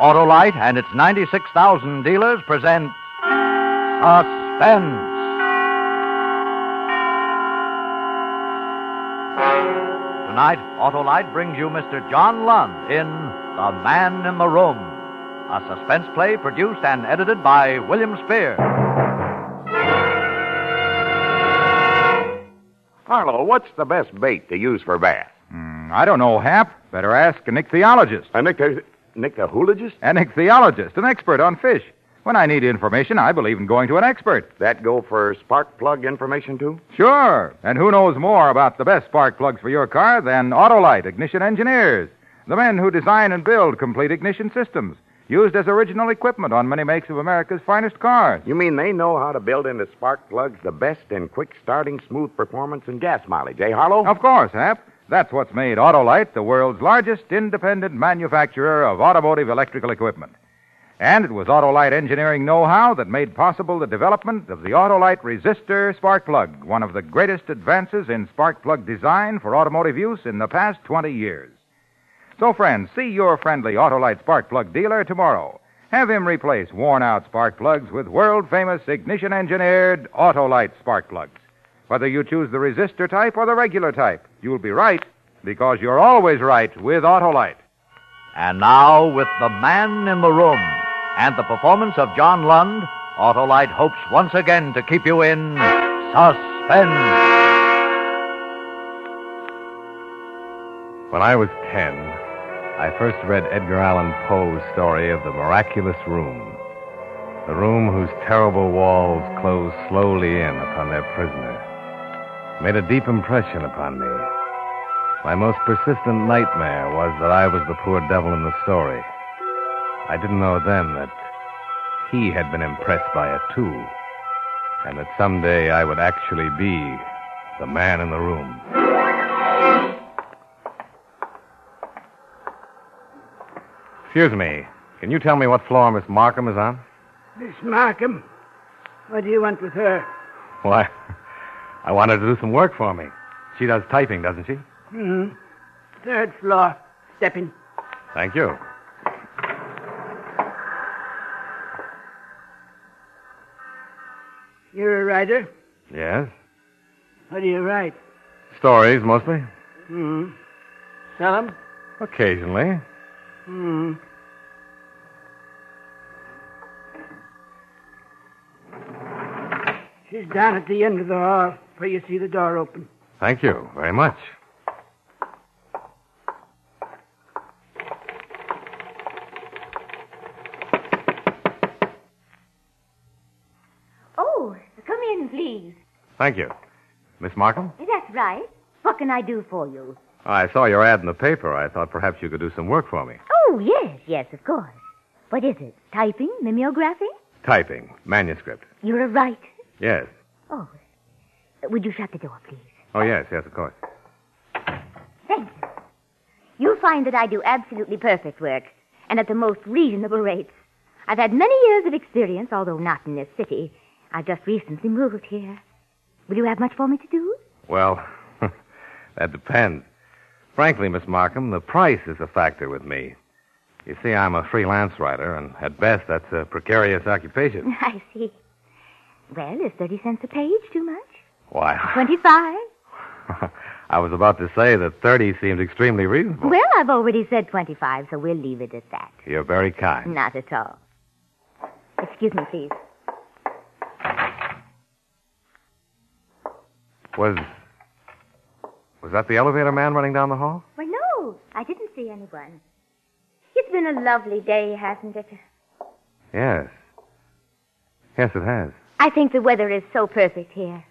Autolite and its 96,000 dealers present Suspense. Tonight, Autolite brings you Mr. John Lund in The Man in the Room, a suspense play produced and edited by William Spear. Harlow, what's the best bait to use for bass? Hmm, I don't know, Hap. Better ask an ichthyologist. A nicta, nictahologist? An ichthyologist, an expert on fish. When I need information, I believe in going to an expert. That go for spark plug information, too? Sure. And who knows more about the best spark plugs for your car than Autolite ignition engineers, the men who design and build complete ignition systems, used as original equipment on many makes of America's finest cars. You mean they know how to build into spark plugs the best in quick starting, smooth performance, and gas mileage, eh, Harlow? Of course, Hap. That's what's made Autolite the world's largest independent manufacturer of automotive electrical equipment. And it was Autolite engineering know-how that made possible the development of the Autolite resistor spark plug, one of the greatest advances in spark plug design for automotive use in the past 20 years. So, friends, see your friendly Autolite spark plug dealer tomorrow. Have him replace worn-out spark plugs with world-famous ignition-engineered Autolite spark plugs. Whether you choose the resistor type or the regular type, you'll be right because you're always right with Autolite. And now, with The Man in the Room and the performance of John Lund, Autolite hopes once again to keep you in suspense. When I was ten, I first read Edgar Allan Poe's story of the miraculous room. The room whose terrible walls closed slowly in upon their prisoner. Made a deep impression upon me. My most persistent nightmare was that I was the poor devil in the story. I didn't know then that he had been impressed by it too, and that someday I would actually be the man in the room. Excuse me. Can you tell me what floor Miss Markham is on? Miss Markham? What do you want with her? Why, I want her to do some work for me. She does typing, doesn't she? Hmm. Third floor. Step in. Thank you. You're a writer? Yes. What do you write? Stories, mostly. Hmm. Sell 'em? Occasionally. Hmm. She's down at the end of the hall where you see the door open. Thank you very much. Oh, come in, please. Thank you. Miss Markham? That's right. What can I do for you? I saw your ad in the paper. I thought perhaps you could do some work for me. Oh, yes, yes, of course. What is it? Typing? Mimeography? Typing, manuscript. You're a writer? Yes. Oh. Would you shut the door, please? Oh, yes, yes, of course. Thank you. You'll find that I do absolutely perfect work, and at the most reasonable rates. I've had many years of experience, although not in this city. I've just recently moved here. Will you have much for me to do? Well, that depends. Frankly, Miss Markham, the price is a factor with me. You see, I'm a freelance writer, and at best, that's a precarious occupation. I see. Well, is 30 cents a page too much? Why? 25? I was about to say that 30 seemed extremely reasonable. Well, I've already said 25, so we'll leave it at that. You're very kind. Not at all. Excuse me, please. Was. Was that the elevator man running down the hall? Well, no, I didn't see anyone. It's been a lovely day, hasn't it? Yes. Yes, it has. I think the weather is so perfect here.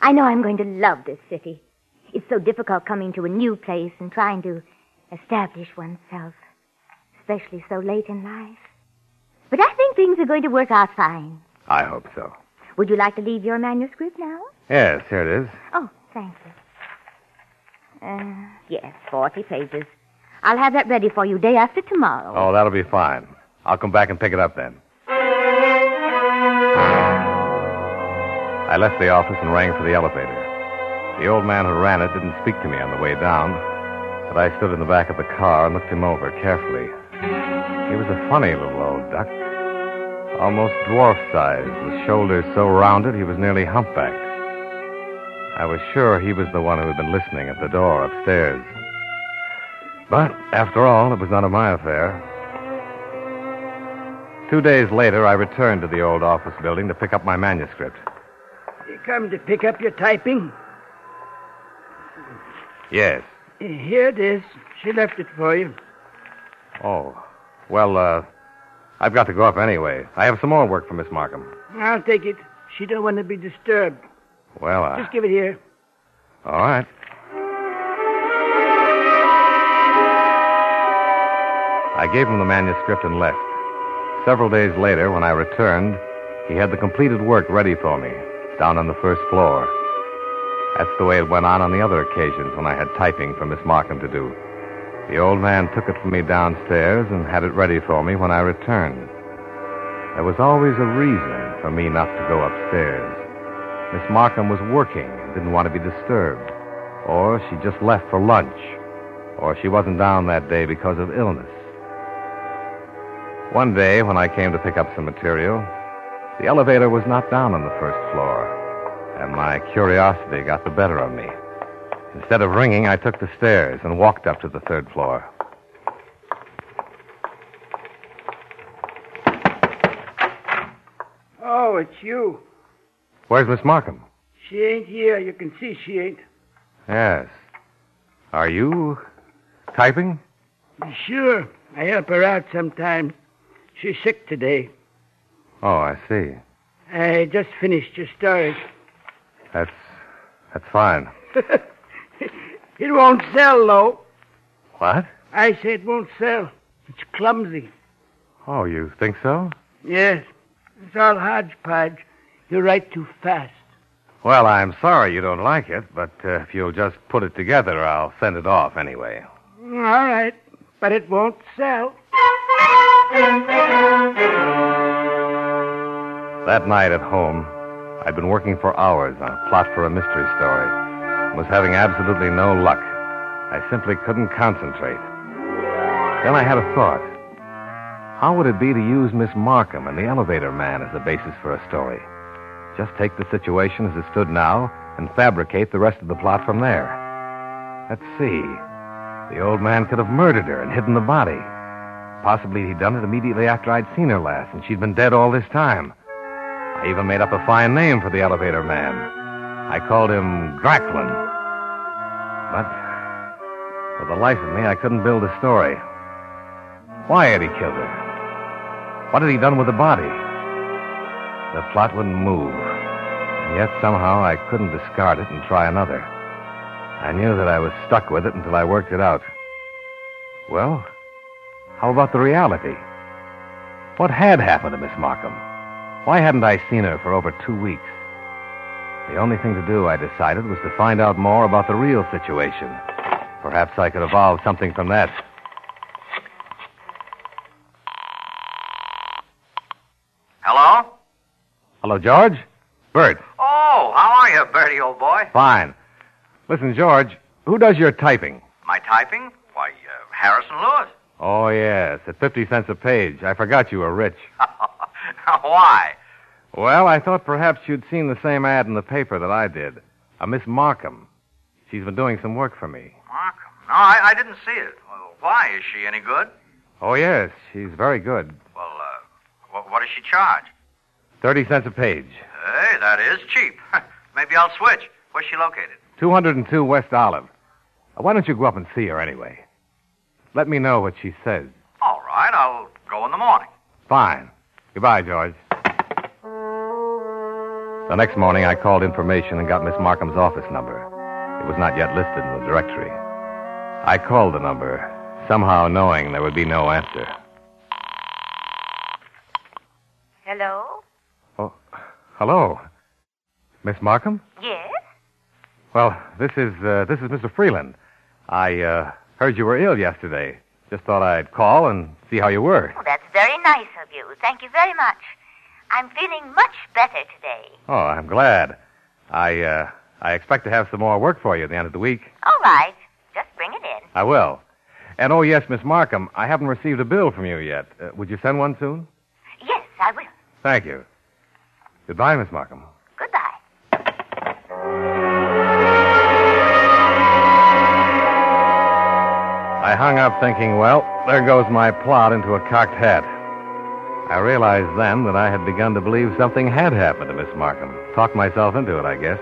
I know I'm going to love this city. It's so difficult coming to a new place and trying to establish oneself, especially so late in life. But I think things are going to work out fine. I hope so. Would you like to leave your manuscript now? Yes, here it is. Oh, thank you. Uh, yes, 40 pages. I'll have that ready for you day after tomorrow. Oh, that'll be fine. I'll come back and pick it up then. I left the office and rang for the elevator. The old man who ran it didn't speak to me on the way down, but I stood in the back of the car and looked him over carefully. He was a funny little old duck. Almost dwarf sized, with shoulders so rounded he was nearly humpbacked. I was sure he was the one who had been listening at the door upstairs. But, after all, it was none of my affair. Two days later, I returned to the old office building to pick up my manuscript. You come to pick up your typing? Yes. Here it is. She left it for you. Oh. Well, uh, I've got to go up anyway. I have some more work for Miss Markham. I'll take it. She don't want to be disturbed. Well, uh, Just give it here. all right. I gave him the manuscript and left. Several days later, when I returned, he had the completed work ready for me, down on the first floor. That's the way it went on on the other occasions when I had typing for Miss Markham to do. The old man took it from me downstairs and had it ready for me when I returned. There was always a reason for me not to go upstairs. Miss Markham was working and didn't want to be disturbed. Or she just left for lunch. Or she wasn't down that day because of illness. One day, when I came to pick up some material, the elevator was not down on the first floor, and my curiosity got the better of me. Instead of ringing, I took the stairs and walked up to the third floor. Oh, it's you. Where's Miss Markham? She ain't here. You can see she ain't. Yes. Are you typing? Sure. I help her out sometimes. She's sick today. Oh, I see. I just finished your story. That's that's fine. It won't sell, though. What? I say it won't sell. It's clumsy. Oh, you think so? Yes. It's all hodgepodge. You write too fast. Well, I'm sorry you don't like it, but uh, if you'll just put it together, I'll send it off anyway. All right. But it won't sell. That night at home, I'd been working for hours on a plot for a mystery story and was having absolutely no luck. I simply couldn't concentrate. Then I had a thought. How would it be to use Miss Markham and the elevator man as the basis for a story? Just take the situation as it stood now and fabricate the rest of the plot from there. Let's see. The old man could have murdered her and hidden the body. Possibly he'd done it immediately after I'd seen her last, and she'd been dead all this time. I even made up a fine name for the elevator man. I called him Gracklin. But for the life of me, I couldn't build a story. Why had he killed her? What had he done with the body? The plot wouldn't move. And yet somehow I couldn't discard it and try another. I knew that I was stuck with it until I worked it out. Well, how about the reality? What had happened to Miss Markham? Why hadn't I seen her for over two weeks? The only thing to do, I decided, was to find out more about the real situation. Perhaps I could evolve something from that. Hello? Hello, George? Bert. Oh, how are you, Bertie, old boy? Fine. Listen, George, who does your typing? My typing? Why, uh, Harrison Lewis. Oh, yes, at 50 cents a page. I forgot you were rich. Why? Well, I thought perhaps you'd seen the same ad in the paper that I did. A Miss Markham. She's been doing some work for me. Markham. No, I, I didn't see it. Well, why? Is she any good? Oh, yes, she's very good. Well, uh, what, what does she charge? 30 cents a page. Hey, that is cheap. Maybe I'll switch. Where's she located? 202 West Olive. Uh, Why don't you go up and see her anyway? Let me know what she says. All right, I'll go in the morning. Fine. Goodbye, George. The next morning, I called information and got Miss Markham's office number. It was not yet listed in the directory. I called the number, somehow knowing there would be no answer. Hello? Oh, hello. Miss Markham? Yes? Well, this is uh, this is Mr. Freeland. I uh, heard you were ill yesterday. Just thought I'd call and see how you were. Oh, that's very nice of you. Thank you very much. I'm feeling much better today. Oh, I'm glad. I uh, I expect to have some more work for you at the end of the week. All right. Just bring it in. I will. And oh, yes, Miss Markham, I haven't received a bill from you yet. Uh, would you send one soon? Yes, I will. Thank you. Goodbye, Miss Markham. I hung up thinking, well, there goes my plot into a cocked hat. I realized then that I had begun to believe something had happened to Miss Markham. Talked myself into it, I guess.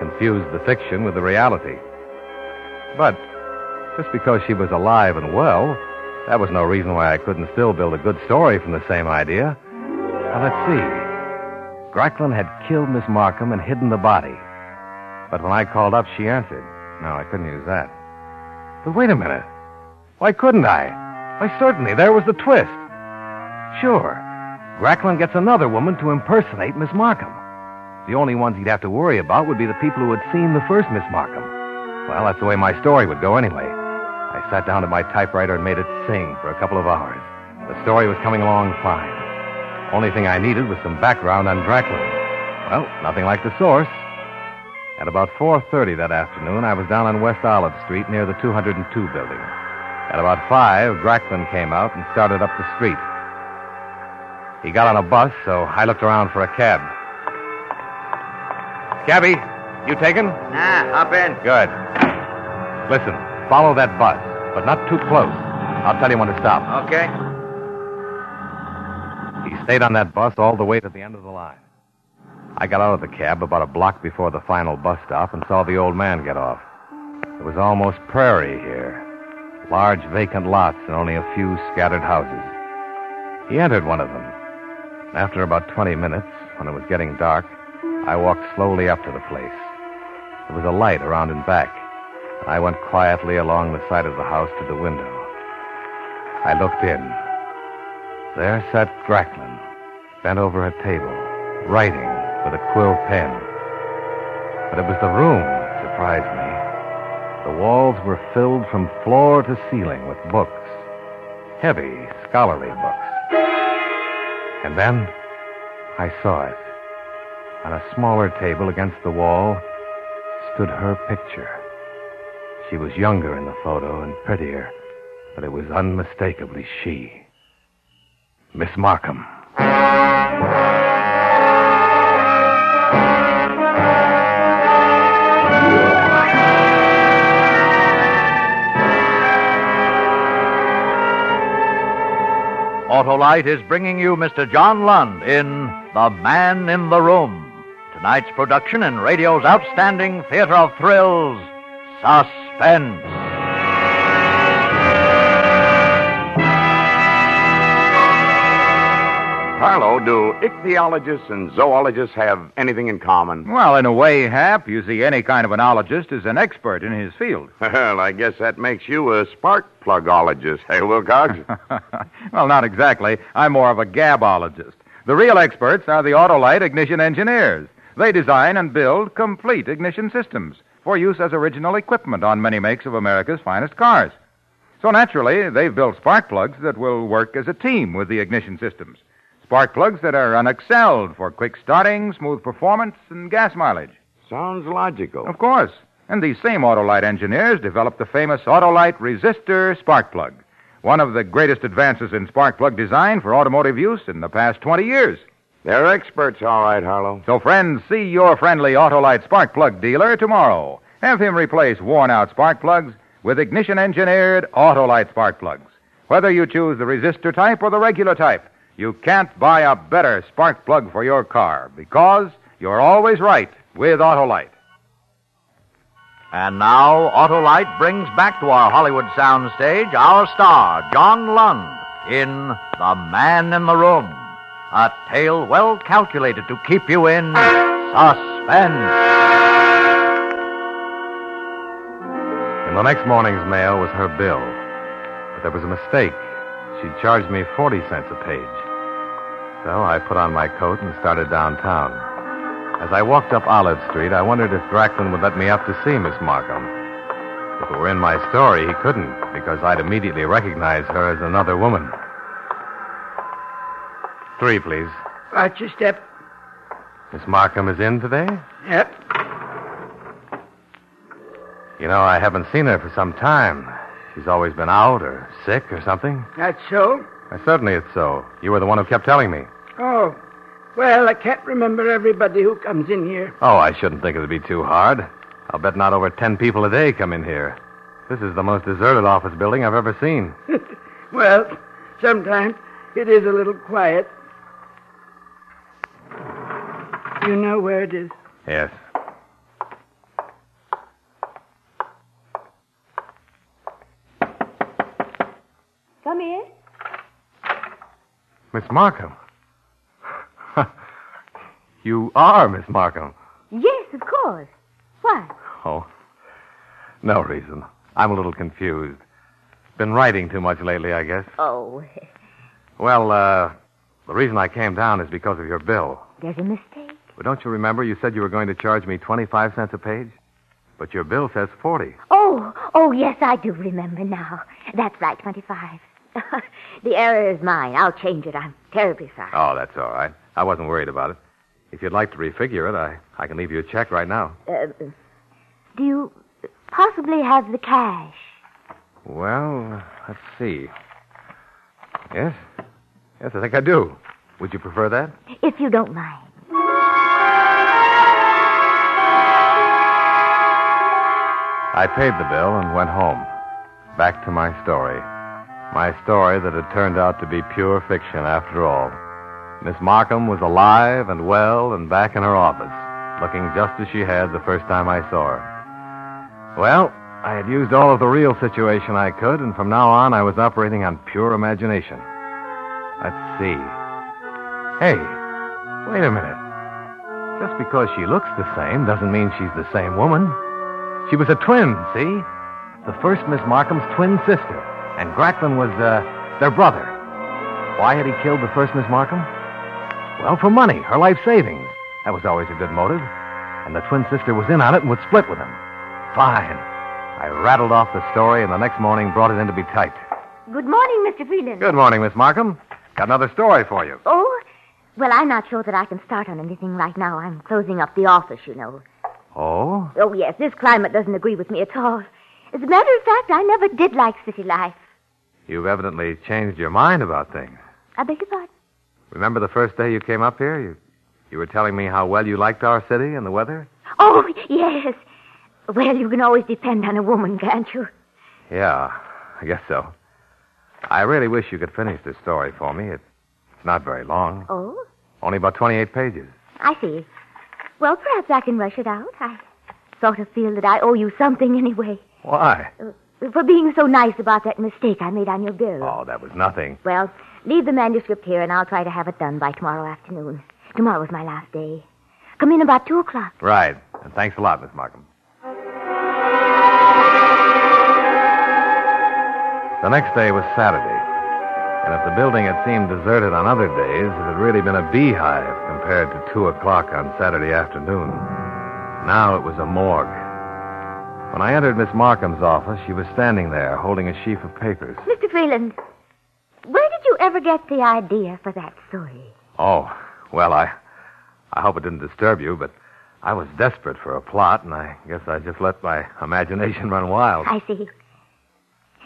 Confused the fiction with the reality. But just because she was alive and well, that was no reason why I couldn't still build a good story from the same idea. Now, let's see. Gracklin had killed Miss Markham and hidden the body. But when I called up, she answered. No, I couldn't use that. But wait a minute. Why couldn't I? Why, certainly, there was the twist. Sure. Gracklin gets another woman to impersonate Miss Markham. The only ones he'd have to worry about would be the people who had seen the first Miss Markham. Well, that's the way my story would go anyway. I sat down at my typewriter and made it sing for a couple of hours. The story was coming along fine. Only thing I needed was some background on Gracklin. Well, nothing like the source. At about 4.30 that afternoon, I was down on West Olive Street near the 202 building. At about 5, Gracklin came out and started up the street. He got on a bus, so I looked around for a cab. Cabby, you taken? Nah, hop in. Good. Listen, follow that bus, but not too close. I'll tell you when to stop. Okay. He stayed on that bus all the way to the end of the line. I got out of the cab about a block before the final bus stop and saw the old man get off. It was almost prairie here. Large vacant lots and only a few scattered houses. He entered one of them. After about 20 minutes, when it was getting dark, I walked slowly up to the place. There was a light around and back. I went quietly along the side of the house to the window. I looked in. There sat Gracklin, bent over a table, writing with a quill pen. But it was the room that surprised me. The walls were filled from floor to ceiling with books. Heavy, scholarly books. And then I saw it. On a smaller table against the wall stood her picture. She was younger in the photo and prettier, but it was unmistakably she. Miss Markham. Autolite is bringing you Mr. John Lund in The Man in the Room. Tonight's production in radio's outstanding theater of thrills, Suspense. Harlow, do ichthyologists and zoologists have anything in common? Well, in a way, Hap, you see, any kind of an ologist is an expert in his field. Well, I guess that makes you a spark plugologist, hey, Wilcox? well, not exactly. I'm more of a gabologist. The real experts are the Autolite ignition engineers. They design and build complete ignition systems for use as original equipment on many makes of America's finest cars. So naturally, they've built spark plugs that will work as a team with the ignition systems. Spark plugs that are unexcelled for quick starting, smooth performance, and gas mileage. Sounds logical. Of course. And these same Autolite engineers developed the famous Autolite resistor spark plug, one of the greatest advances in spark plug design for automotive use in the past 20 years. They're experts, all right, Harlow. So, friends, see your friendly Autolite spark plug dealer tomorrow. Have him replace worn out spark plugs with ignition engineered Autolite spark plugs. Whether you choose the resistor type or the regular type, you can't buy a better spark plug for your car because you're always right with Autolite. And now, Autolite brings back to our Hollywood soundstage our star, John Lund, in The Man in the Room, a tale well calculated to keep you in suspense. In the next morning's mail was her bill. But there was a mistake. She'd charged me 40 cents a page. So I put on my coat and started downtown. As I walked up Olive Street, I wondered if Gracklin would let me up to see Miss Markham. If it were in my story, he couldn't, because I'd immediately recognize her as another woman. Three, please. Watch your step. Miss Markham is in today? Yep. You know, I haven't seen her for some time. She's always been out or sick or something? That's so? Uh, certainly it's so. You were the one who kept telling me. Oh. Well, I can't remember everybody who comes in here. Oh, I shouldn't think it'd be too hard. I'll bet not over ten people a day come in here. This is the most deserted office building I've ever seen. well, sometimes it is a little quiet. You know where it is? Yes. Come in. Miss Markham. you are Miss Markham. Yes, of course. Why? Oh, no reason. I'm a little confused. Been writing too much lately, I guess. Oh, Well, uh, the reason I came down is because of your bill. there's a mistake. But don't you remember you said you were going to charge me 25 cents a page? But your bill says 40. Oh, oh, yes, I do remember now. That's right, 25. the error is mine. I'll change it. I'm terribly sorry. Oh, that's all right. I wasn't worried about it. If you'd like to refigure it, I, I can leave you a check right now. Uh, do you possibly have the cash? Well, let's see. Yes? Yes, I think I do. Would you prefer that? If you don't mind. I paid the bill and went home. Back to my story. My story that had turned out to be pure fiction after all. Miss Markham was alive and well and back in her office, looking just as she had the first time I saw her. Well, I had used all of the real situation I could, and from now on I was operating on pure imagination. Let's see. Hey, wait a minute. Just because she looks the same doesn't mean she's the same woman. She was a twin, see? The first Miss Markham's twin sister. And Gracklin was, uh, their brother. Why had he killed the first Miss Markham? Well, for money, her life savings. That was always a good motive. And the twin sister was in on it and would split with him. Fine. I rattled off the story and the next morning brought it in to be typed. Good morning, Mr. Freeland. Good morning, Miss Markham. Got another story for you. Oh, well, I'm not sure that I can start on anything right now. I'm closing up the office, you know. Oh? Oh, yes, this climate doesn't agree with me at all. As a matter of fact, I never did like city life. You've evidently changed your mind about things. I beg your pardon? Remember the first day you came up here? You, you were telling me how well you liked our city and the weather? Oh, yes. Well, you can always depend on a woman, can't you? Yeah, I guess so. I really wish you could finish this story for me. It's not very long. Oh, Only about 28 pages. I see. Well, perhaps I can rush it out. I sort of feel that I owe you something anyway. Why? Uh, For being so nice about that mistake I made on your bill. Oh, that was nothing. Well, leave the manuscript here and I'll try to have it done by tomorrow afternoon. Tomorrow's my last day. Come in about two o'clock. Right. And thanks a lot, Miss Markham. The next day was Saturday. And if the building had seemed deserted on other days, it had really been a beehive compared to two o'clock on Saturday afternoon. Now it was a morgue. When I entered Miss Markham's office, she was standing there holding a sheaf of papers. Mr. Freeland, where did you ever get the idea for that story? Oh, well, I I hope it didn't disturb you, but I was desperate for a plot, and I guess I just let my imagination run wild. I see.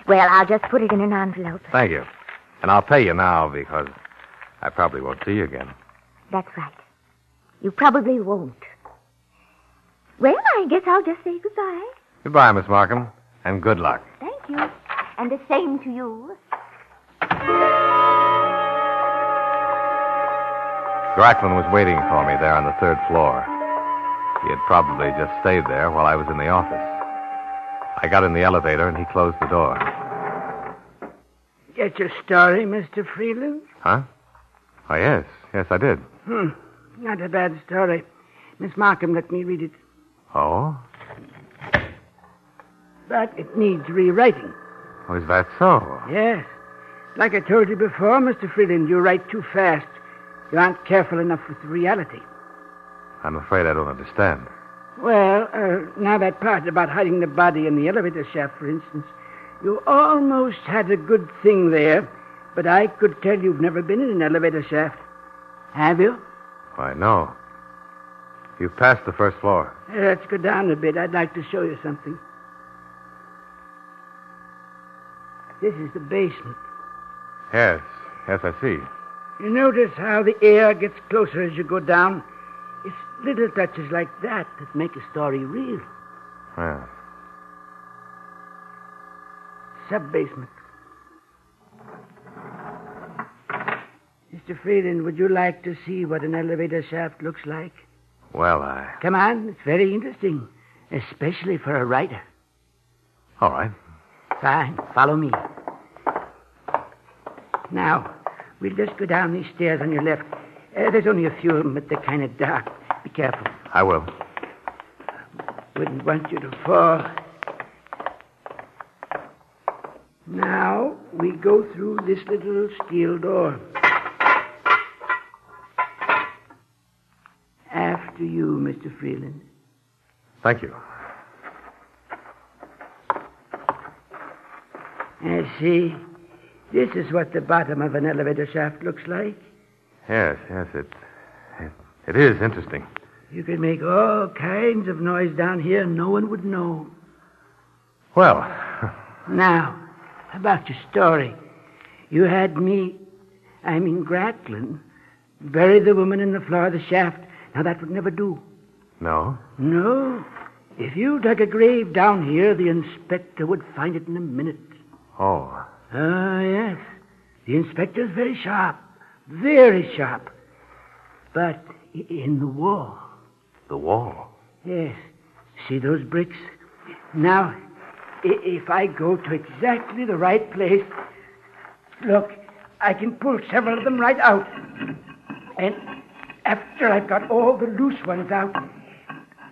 Well, I'll just put it in an envelope. Thank you. And I'll pay you now because I probably won't see you again. That's right. You probably won't. Well, I guess I'll just say goodbye. Goodbye, Miss Markham, and good luck. Thank you. And the same to you. Gracklin was waiting for me there on the third floor. He had probably just stayed there while I was in the office. I got in the elevator and he closed the door. Get your story, Mr. Freeland? Huh? Oh, yes. Yes, I did. Hmm. Not a bad story. Miss Markham let me read it. Oh? But it needs rewriting. Oh, is that so? Yes. Like I told you before, Mr. Freeland, you write too fast. You aren't careful enough with reality. I'm afraid I don't understand. Well, uh, now that part about hiding the body in the elevator shaft, for instance, you almost had a good thing there, but I could tell you've never been in an elevator shaft. Have you? Why, no. You've passed the first floor. Uh, let's go down a bit. I'd like to show you something. This is the basement. Yes, yes, I see. You notice how the air gets closer as you go down? It's little touches like that that make a story real. Well, Sub basement. Mr. Freeland, would you like to see what an elevator shaft looks like? well, I. Come on, it's very interesting, especially for a writer. All right. Fine, follow me. Now, we'll just go down these stairs on your left. Uh, there's only a few of them, but they're kind of dark. Be careful. I will. Wouldn't want you to fall. Now, we go through this little steel door. After you, Mr. Freeland. Thank you. I see. This is what the bottom of an elevator shaft looks like. Yes, yes, it, it, it is interesting. You could make all kinds of noise down here and no one would know. Well, Now, about your story. You had me, I mean Gracklin, bury the woman in the floor of the shaft. Now, that would never do. no. No. If you dug a grave down here, the inspector would find it in a minute. Oh, Ah, yes. The inspector's very sharp. Very sharp. But in the wall. the wall. Yes. See those bricks? Now, if I go to exactly the right place, look, I can pull several of them right out. And after I've got all the loose ones out,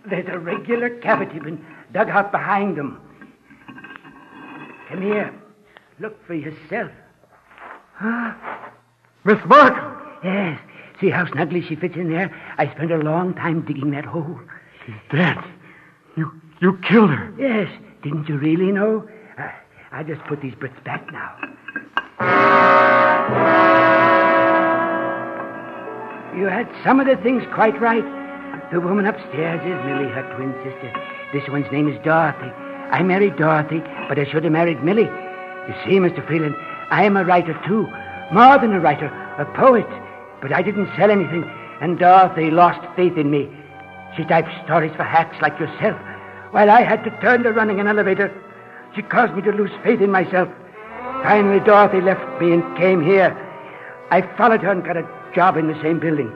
there's a regular cavity been dug out behind them. Come here. Look for yourself. Miss Markham! Yes. See how snugly she fits in there? I spent a long time digging that hole. She's dead. You, you killed her. Yes. Didn't you really know? Uh, I'll just put these bricks back now. You had some of the things quite right. The woman upstairs is Millie, her twin sister. This one's name is Dorothy. I married Dorothy, but I should have married Millie. You see, Mr. Freeland, I am a writer, too. More than a writer, a poet. But I didn't sell anything, and Dorothy lost faith in me. She typed stories for hacks like yourself, while I had to turn to running an elevator. She caused me to lose faith in myself. Finally, Dorothy left me and came here. I followed her and got a job in the same building.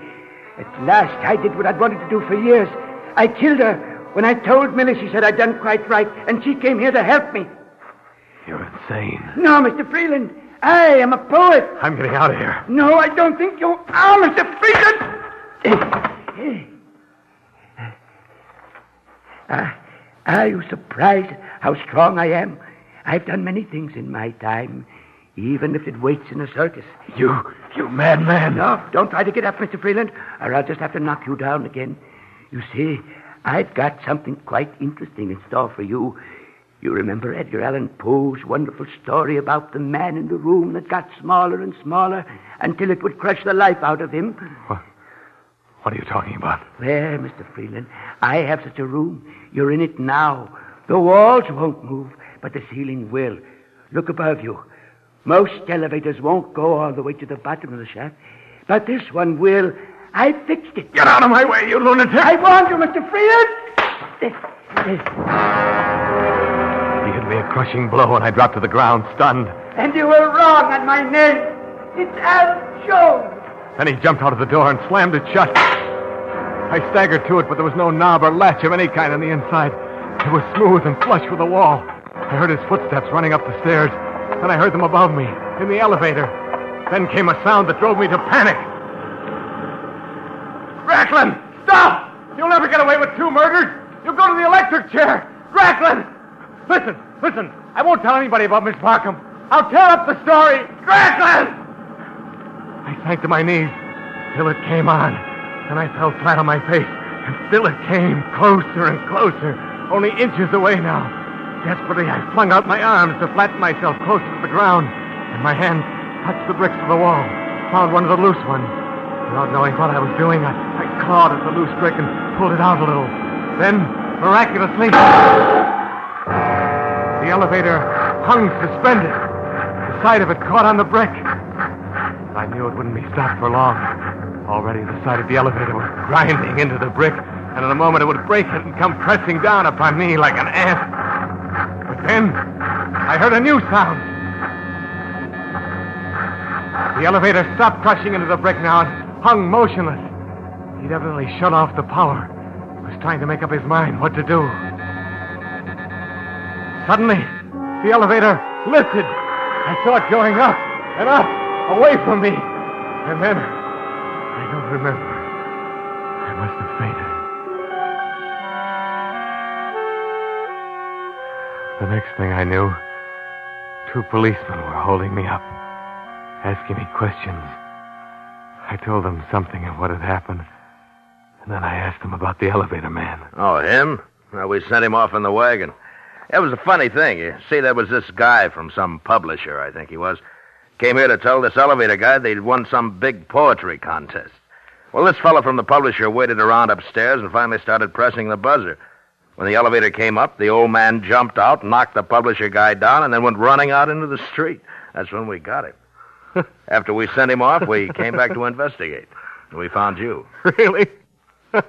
At last, I did what I'd wanted to do for years. I killed her. When I told Millie, she said I'd done quite right, and she came here to help me. You're insane. No, Mr. Freeland, I am a poet. I'm getting out of here. No, I don't think you are, Mr. Freeland. Ah, are you surprised how strong I am? I've done many things in my time, even if it waits in a circus. You, you madman. No, don't try to get up, Mr. Freeland, or I'll just have to knock you down again. You see, I've got something quite interesting in store for you. You remember Edgar Allan Poe's wonderful story about the man in the room that got smaller and smaller until it would crush the life out of him? What What are you talking about? There, Mr. Freeland, I have such a room. You're in it now. The walls won't move, but the ceiling will. Look above you. Most elevators won't go all the way to the bottom of the shaft, but this one will. I fixed it. Get out of my way, you lunatic! I warned you, Mr. Freeland. He hit me a crushing blow, and I dropped to the ground, stunned. And you were wrong on my name. It's Al Jones. Then he jumped out of the door and slammed it shut. I staggered to it, but there was no knob or latch of any kind on the inside. It was smooth and flush with the wall. I heard his footsteps running up the stairs. Then I heard them above me, in the elevator. Then came a sound that drove me to panic. Gracklin! Stop! You'll never get away with two murders! You'll go to the electric chair! Gracklin! Listen, listen. I won't tell anybody about Miss Markham. I'll tear up the story. Gracklin! I sank to my knees till it came on. Then I fell flat on my face, and still it came closer and closer, only inches away now. Desperately, I flung out my arms to flatten myself close to the ground, and my hand touched the bricks of the wall, found one of the loose ones. Without knowing what I was doing, I, I clawed at the loose brick and pulled it out a little. Then, miraculously, elevator hung suspended. The side of it caught on the brick. I knew it wouldn't be stopped for long. Already the side of the elevator was grinding into the brick, and in a moment it would break it and come pressing down upon me like an ant. But then I heard a new sound. The elevator stopped crushing into the brick now and hung motionless. He'd evidently shut off the power. He Was trying to make up his mind what to do. Suddenly, the elevator lifted. I saw it going up and up, away from me. And then, I don't remember. I must have fainted. The next thing I knew, two policemen were holding me up, asking me questions. I told them something of what had happened, and then I asked them about the elevator man. Oh, him? Well, we sent him off in the wagon. It was a funny thing. You see, there was this guy from some publisher, I think he was. Came here to tell this elevator guy they'd won some big poetry contest. Well, this fellow from the publisher waited around upstairs and finally started pressing the buzzer. When the elevator came up, the old man jumped out, knocked the publisher guy down, and then went running out into the street. That's when we got him. After we sent him off, we came back to investigate. And we found you. Really?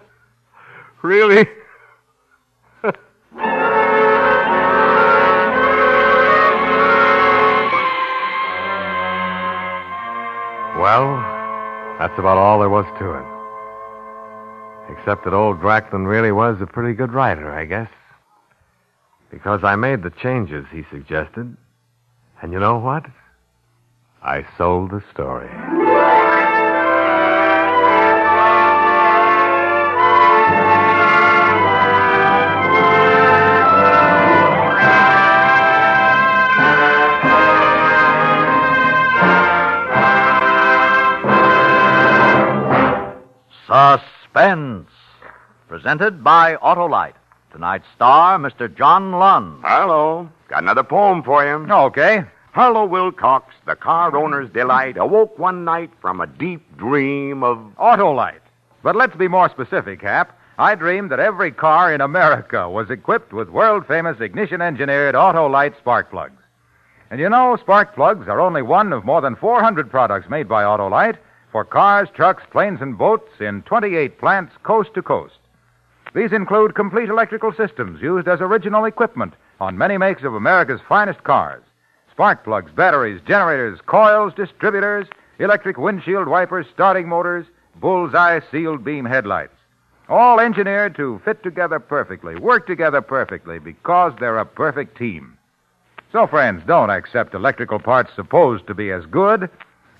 really? Well, that's about all there was to it. Except that old Gracklin really was a pretty good writer, I guess. Because I made the changes he suggested. And you know what? I sold the story. Suspense. Presented by Autolite. Tonight's star, Mr. John Lund. Hello. Got another poem for you. Okay. Harlow Wilcox, the car owner's delight, awoke one night from a deep dream of. Autolite. But let's be more specific, Hap. I dreamed that every car in America was equipped with world famous ignition engineered Autolite spark plugs. And you know, spark plugs are only one of more than 400 products made by Autolite for cars, trucks, planes, and boats in 28 plants coast to coast. These include complete electrical systems used as original equipment on many makes of America's finest cars. Spark plugs, batteries, generators, coils, distributors, electric windshield wipers, starting motors, bullseye sealed beam headlights. All engineered to fit together perfectly, work together perfectly, because they're a perfect team. So, friends, don't accept electrical parts supposed to be as good.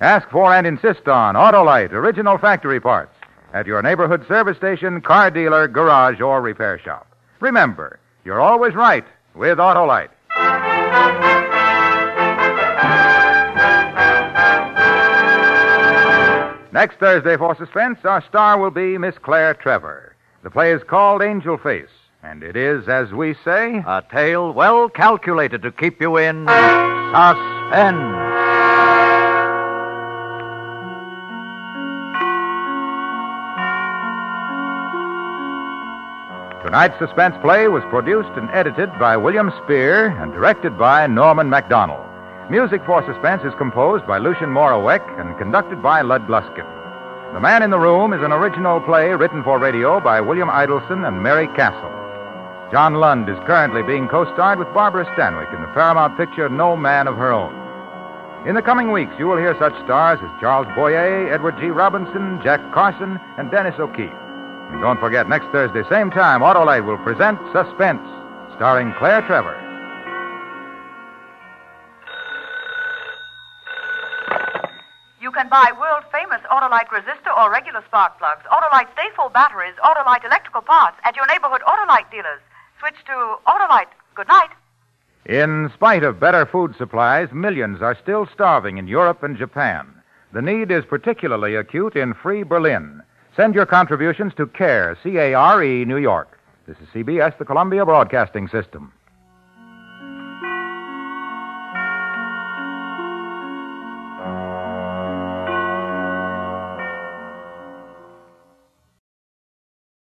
Ask for and insist on Autolite original factory parts at your neighborhood service station, car dealer, garage, or repair shop. Remember, you're always right with Autolite. Next Thursday for Suspense, our star will be Miss Claire Trevor. The play is called Angel Face, and it is, as we say, A tale well calculated to keep you in suspense. Tonight's suspense play was produced and edited by William Spear and directed by Norman Macdonnell. Music for Suspense is composed by Lucien Moraweck and conducted by Lud Gluskin. The Man in the Room is an original play written for radio by William Idelson and Mary Castle. John Lund is currently being co-starred with Barbara Stanwyck in the Paramount picture No Man of Her Own. In the coming weeks, you will hear such stars as Charles Boyer, Edward G. Robinson, Jack Carson, and Dennis O'Keefe. And don't forget, next Thursday, same time, Autolite will present Suspense, starring Claire Trevor. You can buy world famous Autolite resistor or regular spark plugs, Autolite stay full batteries, Autolite electrical parts at your neighborhood Autolite dealers. Switch to Autolite. Good night. In spite of better food supplies, millions are still starving in Europe and Japan. The need is particularly acute in Free Berlin. Send your contributions to CARE, C A R E, New York. This is CBS, the Columbia Broadcasting System.